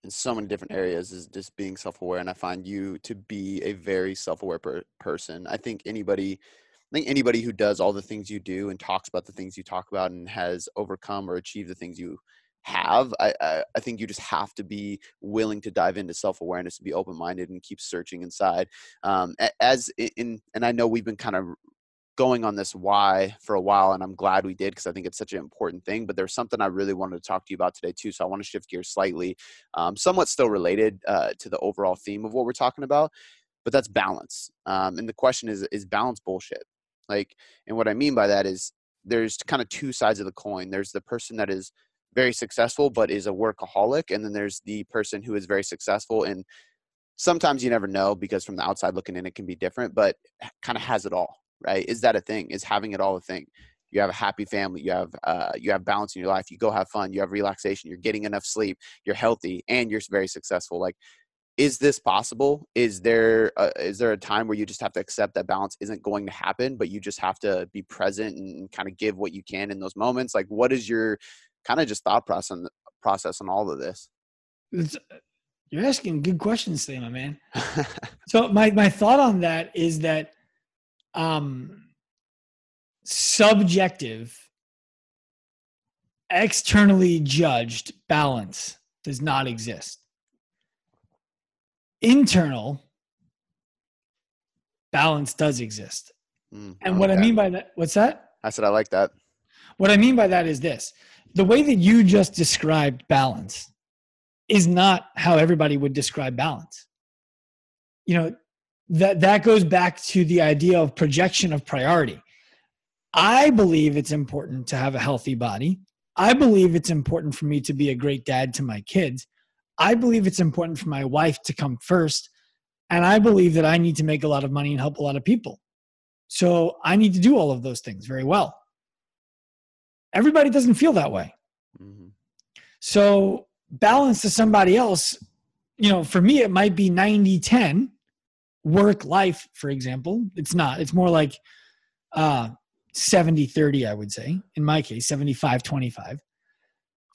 in so many different areas is just being self-aware and i find you to be a very self-aware per- person. I think anybody i think anybody who does all the things you do and talks about the things you talk about and has overcome or achieved the things you have I, I, I think you just have to be willing to dive into self-awareness and be open-minded and keep searching inside. Um, as in and i know we've been kind of going on this why for a while, and I'm glad we did because I think it's such an important thing. But there's something I really wanted to talk to you about today too. So I want to shift gears slightly, um, somewhat still related uh, to the overall theme of what we're talking about, but that's balance. Um, and the question is, is balance bullshit? Like, and what I mean by that is there's kind of two sides of the coin. There's the person that is very successful but is a workaholic, and then there's the person who is very successful and sometimes you never know because from the outside looking in it can be different but kind of has it all right is that a thing? Is having it all a thing? You have a happy family you have uh, you have balance in your life you go have fun you have relaxation you're getting enough sleep you're healthy and you're very successful like is this possible? Is there a, is there a time where you just have to accept that balance isn't going to happen but you just have to be present and kind of give what you can in those moments? Like what is your kind of just thought process on, process on all of this? It's, you're asking good questions today, my man. [laughs] so my my thought on that is that um subjective externally judged balance does not exist. Internal balance does exist. Mm, and what I mean by that, what's that? I said I like that. What I mean by that is this the way that you just described balance is not how everybody would describe balance. You know, that that goes back to the idea of projection of priority. I believe it's important to have a healthy body. I believe it's important for me to be a great dad to my kids. I believe it's important for my wife to come first. And I believe that I need to make a lot of money and help a lot of people. So I need to do all of those things very well. Everybody doesn't feel that way. Mm-hmm. So balance to somebody else, you know, for me, it might be 90 10 work life, for example. It's not, it's more like uh, 70 30, I would say. In my case, 75 25.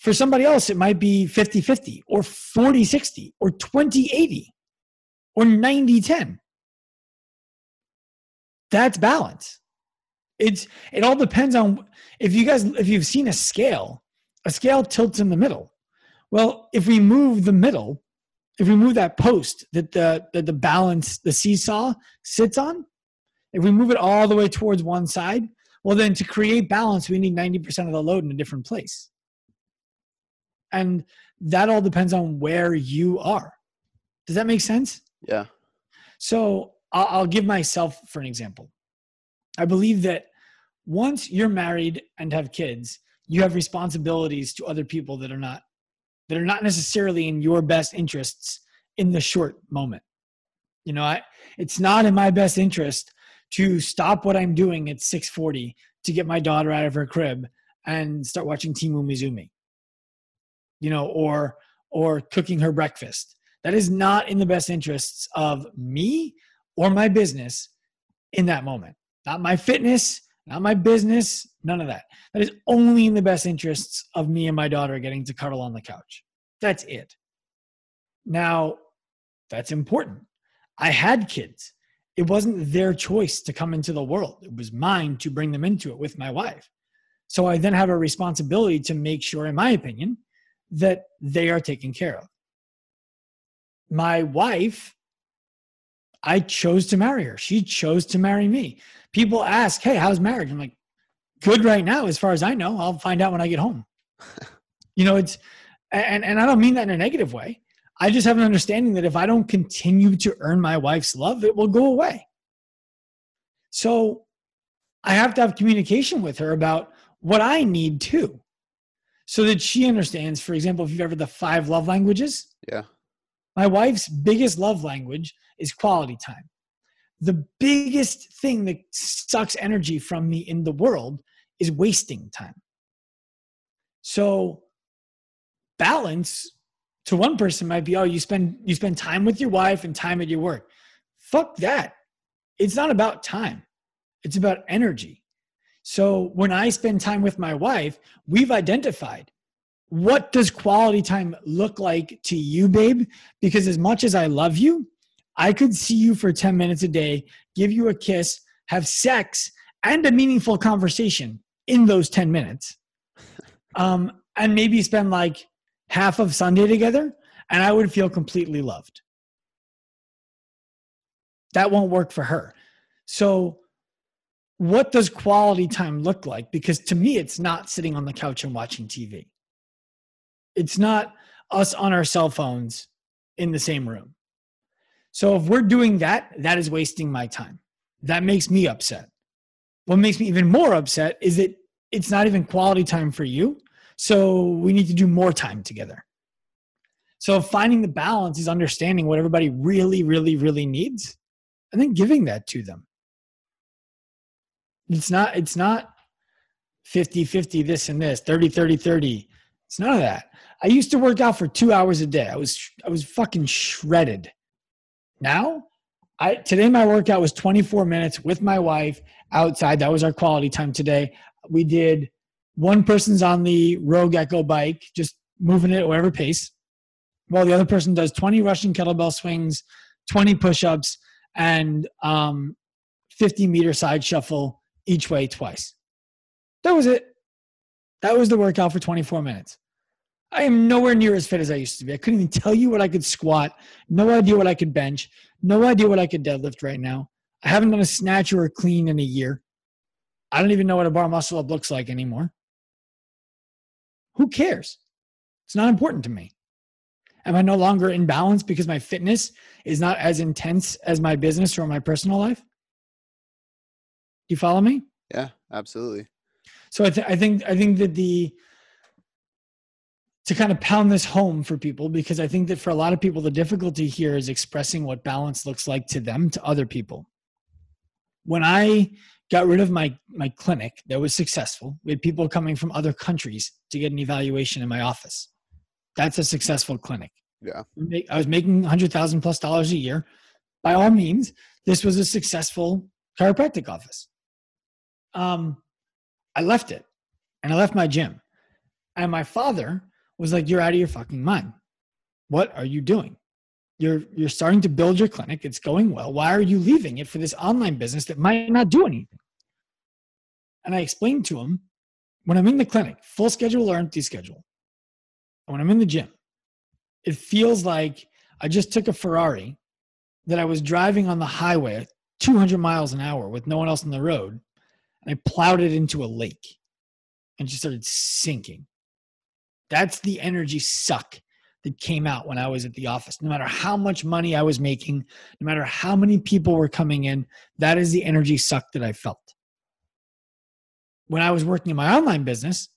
For somebody else, it might be 50 50 or 40 60 or 20 80 or 90 10. That's balance. It's it all depends on if you guys if you've seen a scale, a scale tilts in the middle. Well, if we move the middle, if we move that post that the, that the balance, the seesaw sits on, if we move it all the way towards one side, well, then to create balance, we need 90% of the load in a different place. And that all depends on where you are. Does that make sense? Yeah. So I'll, I'll give myself for an example. I believe that once you're married and have kids, you have responsibilities to other people that are not that are not necessarily in your best interests in the short moment. You know, I, it's not in my best interest to stop what I'm doing at 6:40 to get my daughter out of her crib and start watching Team Umizoomi. You know, or or cooking her breakfast. That is not in the best interests of me or my business in that moment. Not my fitness, not my business, none of that. That is only in the best interests of me and my daughter getting to cuddle on the couch. That's it. Now, that's important. I had kids. It wasn't their choice to come into the world, it was mine to bring them into it with my wife. So I then have a responsibility to make sure, in my opinion, that they are taken care of. My wife, I chose to marry her. She chose to marry me people ask, Hey, how's marriage? I'm like, good right now, as far as I know. I'll find out when I get home. [laughs] you know, it's, and, and I don't mean that in a negative way. I just have an understanding that if I don't continue to earn my wife's love, it will go away. So I have to have communication with her about what I need too. So that she understands, for example, if you've ever the five love languages. Yeah. My wife's biggest love language is quality time the biggest thing that sucks energy from me in the world is wasting time. So balance to one person might be, oh, you spend you spend time with your wife and time at your work. Fuck that. It's not about time. It's about energy. So when I spend time with my wife, we've identified what does quality time look like to you, babe? Because as much as I love you, I could see you for 10 minutes a day, give you a kiss, have sex, and a meaningful conversation in those 10 minutes. [laughs] Um, and maybe spend like half of Sunday together, and I would feel completely loved. That won't work for her. So what does quality time look like? Because to me, it's not sitting on the couch and watching TV. It's not us on our cell phones in the same room. So if we're doing that, that is wasting my time. That makes me upset. What makes me even more upset is that it's not even quality time for you. So we need to do more time together. So finding the balance is understanding what everybody really, really, really needs and then giving that to them. It's not, it's not 50, 50, this and this, 30, 30, 30. It's none of that. I used to work out for two hours a day. I was, I was fucking shredded. Now, I, today my workout was 24 minutes with my wife outside. That was our quality time today. We did one person's on the Rogue Echo bike, just moving it at whatever pace, while the other person does 20 Russian kettlebell swings, 20 push ups, and um, 50 meter side shuffle each way twice. That was it. That was the workout for 24 minutes. I am nowhere near as fit as I used to be. I couldn't even tell you what I could squat, no idea what I could bench, no idea what I could deadlift right now. I haven't done a snatch or a clean in a year. I don't even know what a bar muscle up looks like anymore. Who cares? It's not important to me. Am I no longer in balance because my fitness is not as intense as my business or my personal life? Do you follow me? Yeah, absolutely. So I, th- I think I think that the to kind of pound this home for people because I think that for a lot of people the difficulty here is expressing what balance looks like to them to other people. When I got rid of my my clinic that was successful, we had people coming from other countries to get an evaluation in my office. That's a successful clinic. Yeah. I was making hundred thousand plus dollars a year. By all means, this was a successful chiropractic office. Um, I left it, and I left my gym, and my father was like, "You're out of your fucking mind. What are you doing? You're you're starting to build your clinic. It's going well. Why are you leaving it for this online business that might not do anything?" And I explained to him, when I'm in the clinic, full schedule or empty schedule, when I'm in the gym, it feels like I just took a Ferrari that I was driving on the highway at 200 miles an hour with no one else on the road, and I plowed it into a lake and just started sinking. That's the energy suck that came out when I was at the office. No matter how much money I was making, no matter how many people were coming in, that is the energy suck that I felt. When I was working in my online business,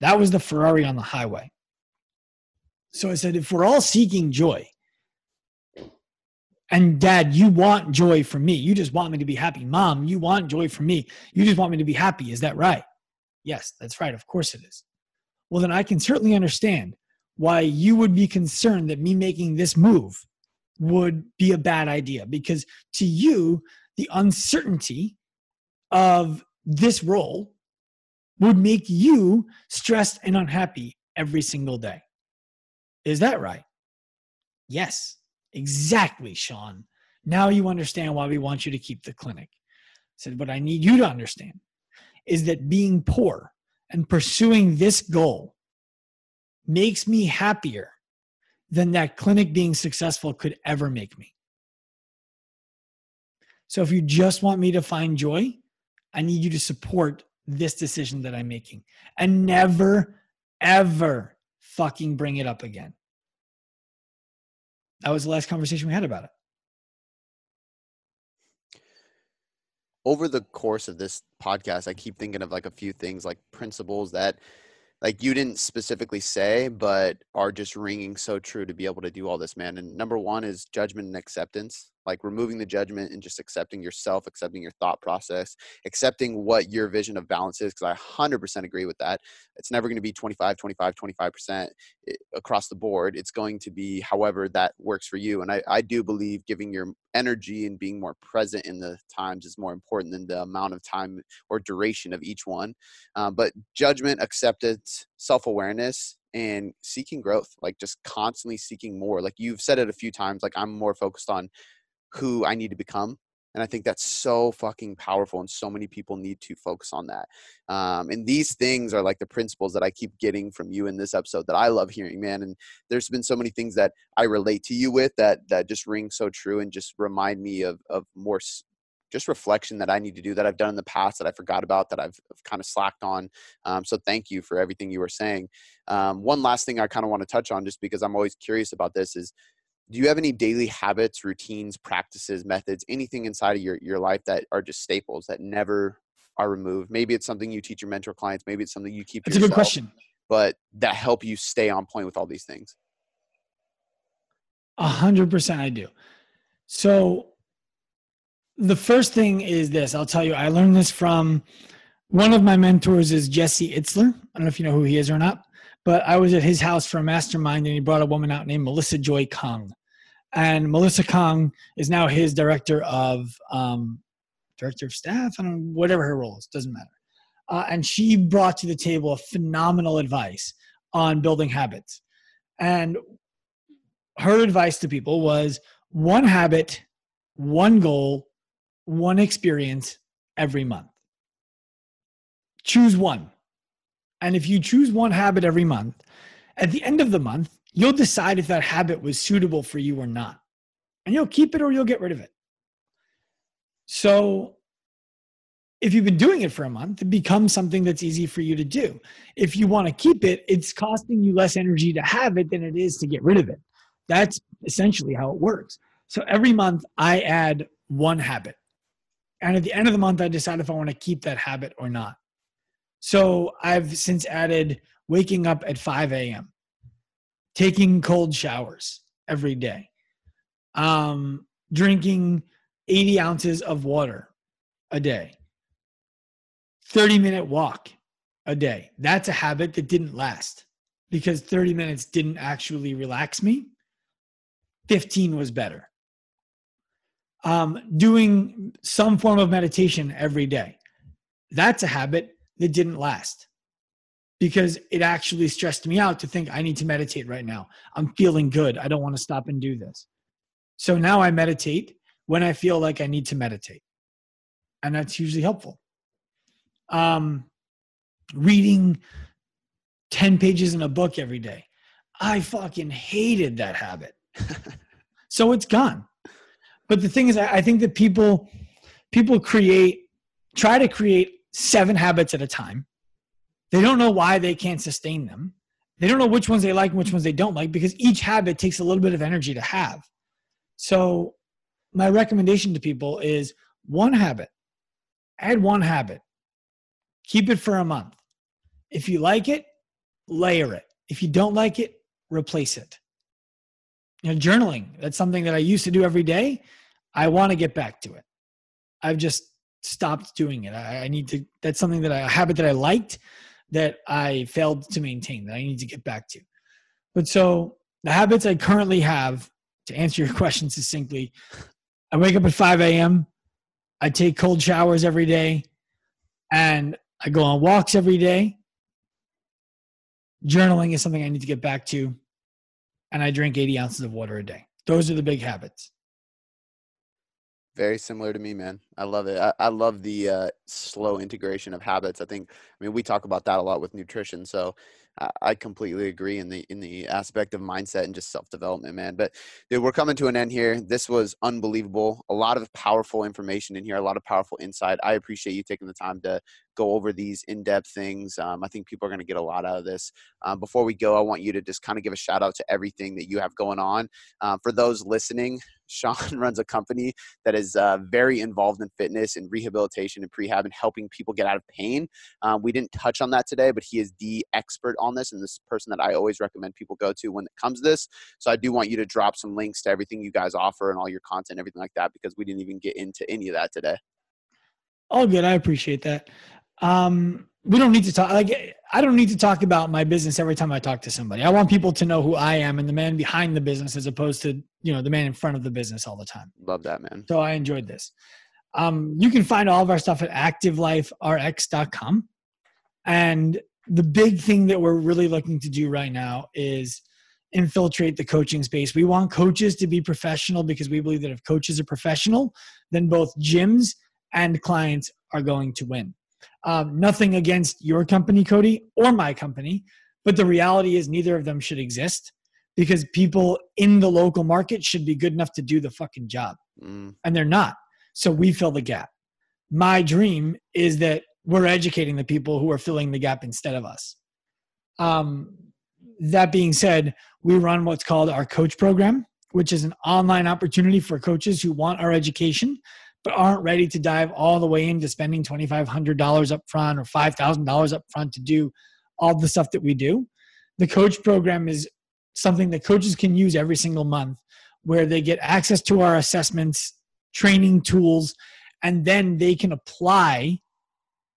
that was the Ferrari on the highway. So I said, if we're all seeking joy, and dad, you want joy from me. You just want me to be happy. Mom, you want joy from me. You just want me to be happy. Is that right? Yes, that's right. Of course it is. Well, then I can certainly understand why you would be concerned that me making this move would be a bad idea because to you, the uncertainty of this role would make you stressed and unhappy every single day. Is that right? Yes, exactly, Sean. Now you understand why we want you to keep the clinic. I said, what I need you to understand is that being poor and pursuing this goal makes me happier than that clinic being successful could ever make me. So if you just want me to find joy, I need you to support this decision that I'm making and never, ever fucking bring it up again. That was the last conversation we had about it. Over the course of this podcast, I keep thinking of like a few things like principles that like you didn't specifically say, but are just ringing so true to be able to do all this, man. And number one is judgment and acceptance like removing the judgment and just accepting yourself, accepting your thought process, accepting what your vision of balance is. Because I 100% agree with that. It's never going to be 25, 25, 25% across the board. It's going to be however that works for you. And I, I do believe giving your energy and being more present in the times is more important than the amount of time or duration of each one. Uh, but judgment, acceptance, self awareness, and seeking growth like just constantly seeking more like you've said it a few times like i'm more focused on who I need to become. And I think that's so fucking powerful, and so many people need to focus on that. Um, and these things are like the principles that I keep getting from you in this episode that I love hearing, man. And there's been so many things that I relate to you with that that just ring so true and just remind me of of more just reflection that I need to do that I've done in the past that I forgot about that I've, kind of slacked on. Um, so thank you for everything you were saying. Um, one last thing I kind of want to touch on, just because I'm always curious about this, is do you have any daily habits, routines, practices, methods, anything inside of your, your life that are just staples that never are removed? Maybe it's something you teach your mentor clients. Maybe it's something you keep. It's a good question. But that help you stay on point with all these things. A hundred percent, I do. So the first thing is this. I'll tell you. I learned this from one of my mentors is Jesse Itzler. I don't know if you know who he is or not, but I was at his house for a mastermind, and he brought a woman out named Melissa Joy Kong and Melissa Kong is now his director of um, director of staff. and whatever her role is, doesn't matter. Uh, and she brought to the table a phenomenal advice on building habits. And her advice to people was one habit, one goal, one experience every month. Choose one. And if you choose one habit every month, at the end of the month, you'll decide if that habit was suitable for you or not. And you'll keep it or you'll get rid of it. So if you've been doing it for a month, it becomes something that's easy for you to do. If you want to keep it, it's costing you less energy to have it than it is to get rid of it. That's essentially how it works. So every month I add one habit. And at the end of the month, I decide if I want to keep that habit or not. So I've since added waking up at 5 a.m taking cold showers every day, um, drinking 80 ounces of water a day, 30 minute walk a day. That's a habit that didn't last because 30 minutes didn't actually relax me. 15 was better. Um, doing some form of meditation every day. That's a habit that didn't last because it actually stressed me out to think I need to meditate right now. I'm feeling good. I don't want to stop and do this. So now I meditate when I feel like I need to meditate. And that's usually helpful. Um, reading 10 pages in a book every day. I fucking hated that habit. [laughs] so it's gone. But the thing is, I think that people people create try to create seven habits at a time they don't know why they can't sustain them. They don't know which ones they like and which ones they don't like because each habit takes a little bit of energy to have. So, my recommendation to people is one habit, add one habit, keep it for a month. If you like it, layer it. If you don't like it, replace it. You know, journaling, that's something that I used to do every day. I want to get back to it. I've just stopped doing it. I, I need to, that's something that I, a habit that I liked that I failed to maintain that I need to get back to. But so the habits I currently have, to answer your [laughs] question succinctly, I wake up at 5 a.m., I take cold showers every day, and I go on walks every day. Journaling is something I need to get back to, and I drink 80 ounces of water a day. Those are the big habits. Very similar to me, man. I love it. I, I love the uh, slow integration of habits. I think, I mean, we talk about that a lot with nutrition. So I completely agree in the in the aspect of mindset and just self development, man. But dude, we're coming to an end here. This was unbelievable. A lot of powerful information in here, a lot of powerful insight. I appreciate you taking the time to go over these in depth things. Um, I think people are going to get a lot out of this. Um, before we go, I want you to just kind of give a shout out to everything that you have going on. Um, for those listening, Sean [laughs] runs a company that is uh, very involved in fitness and rehabilitation and prehab and helping people get out of pain. Um, we didn't touch on that today, but he is the expert on this and this person that I always recommend people go to when it comes to this. So I do want you to drop some links to everything you guys offer and all your content, everything like that, because we didn't even get into any of that today. All good. I appreciate that. Um, we don't need to talk like I don't need to talk about my business every time I talk to somebody. I want people to know who I am and the man behind the business as opposed to, you know, the man in front of the business all the time. Love that, man. So I enjoyed this. Um, you can find all of our stuff at activeliferx.com. And the big thing that we're really looking to do right now is infiltrate the coaching space. We want coaches to be professional because we believe that if coaches are professional, then both gyms and clients are going to win. Um, nothing against your company, Cody, or my company, but the reality is neither of them should exist because people in the local market should be good enough to do the fucking job. Mm. And they're not. So we fill the gap. My dream is that we're educating the people who are filling the gap instead of us. Um, that being said, we run what's called our coach program, which is an online opportunity for coaches who want our education but aren't ready to dive all the way into spending $2,500 up front or $5,000 up front to do all the stuff that we do. The coach program is something that coaches can use every single month where they get access to our assessments, training tools, and then they can apply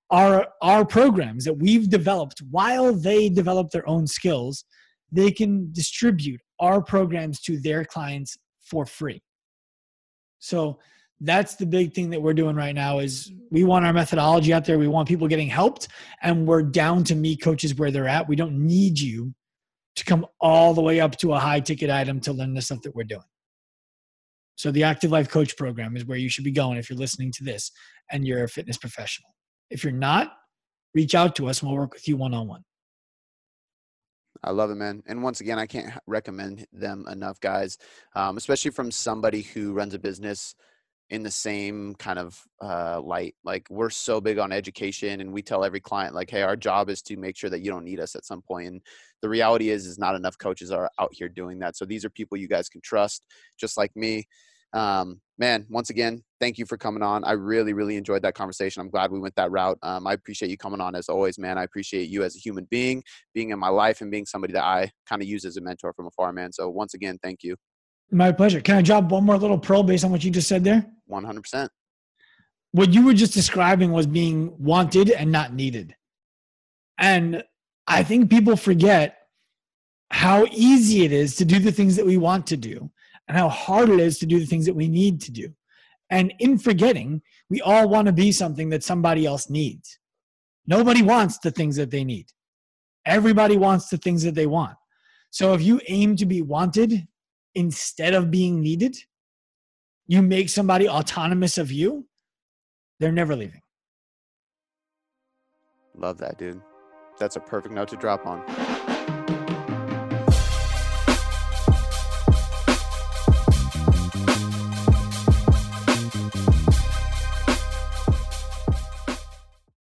our our programs that we've developed while they develop their own skills they can distribute our programs to their clients for free so that's the big thing that we're doing right now is we want our methodology out there. We want people getting helped and we're down to meet coaches where they're at. We don't need you to come all the way up to a high ticket item to learn the stuff that we're doing. So the active life coach program is where you should be going if you're listening to this and you're a fitness professional. If you're not reach out to us and we'll work with you one-on-one. I love it, man. And once again, I can't recommend them enough, guys, um, especially from somebody who runs a business in the same kind of uh, light. Like we're so big on education, and we tell every client, like, "Hey, our job is to make sure that you don't need us at some point." And the reality is, is not enough coaches are out here doing that. So these are people you guys can trust, just like me. Um, man, once again, thank you for coming on. I really, really enjoyed that conversation. I'm glad we went that route. Um, I appreciate you coming on as always, man. I appreciate you as a human being, being in my life, and being somebody that I kind of use as a mentor from afar, man. So once again, thank you. My pleasure. Can I drop one more little pearl based on what you just said there? 100%. What you were just describing was being wanted and not needed. And I think people forget how easy it is to do the things that we want to do and how hard it is to do the things that we need to do. And in forgetting, we all want to be something that somebody else needs. Nobody wants the things that they need. Everybody wants the things that they want. So if you aim to be wanted instead of being needed, you make somebody autonomous of you, they're never leaving. Love that, dude. That's a perfect note to drop on.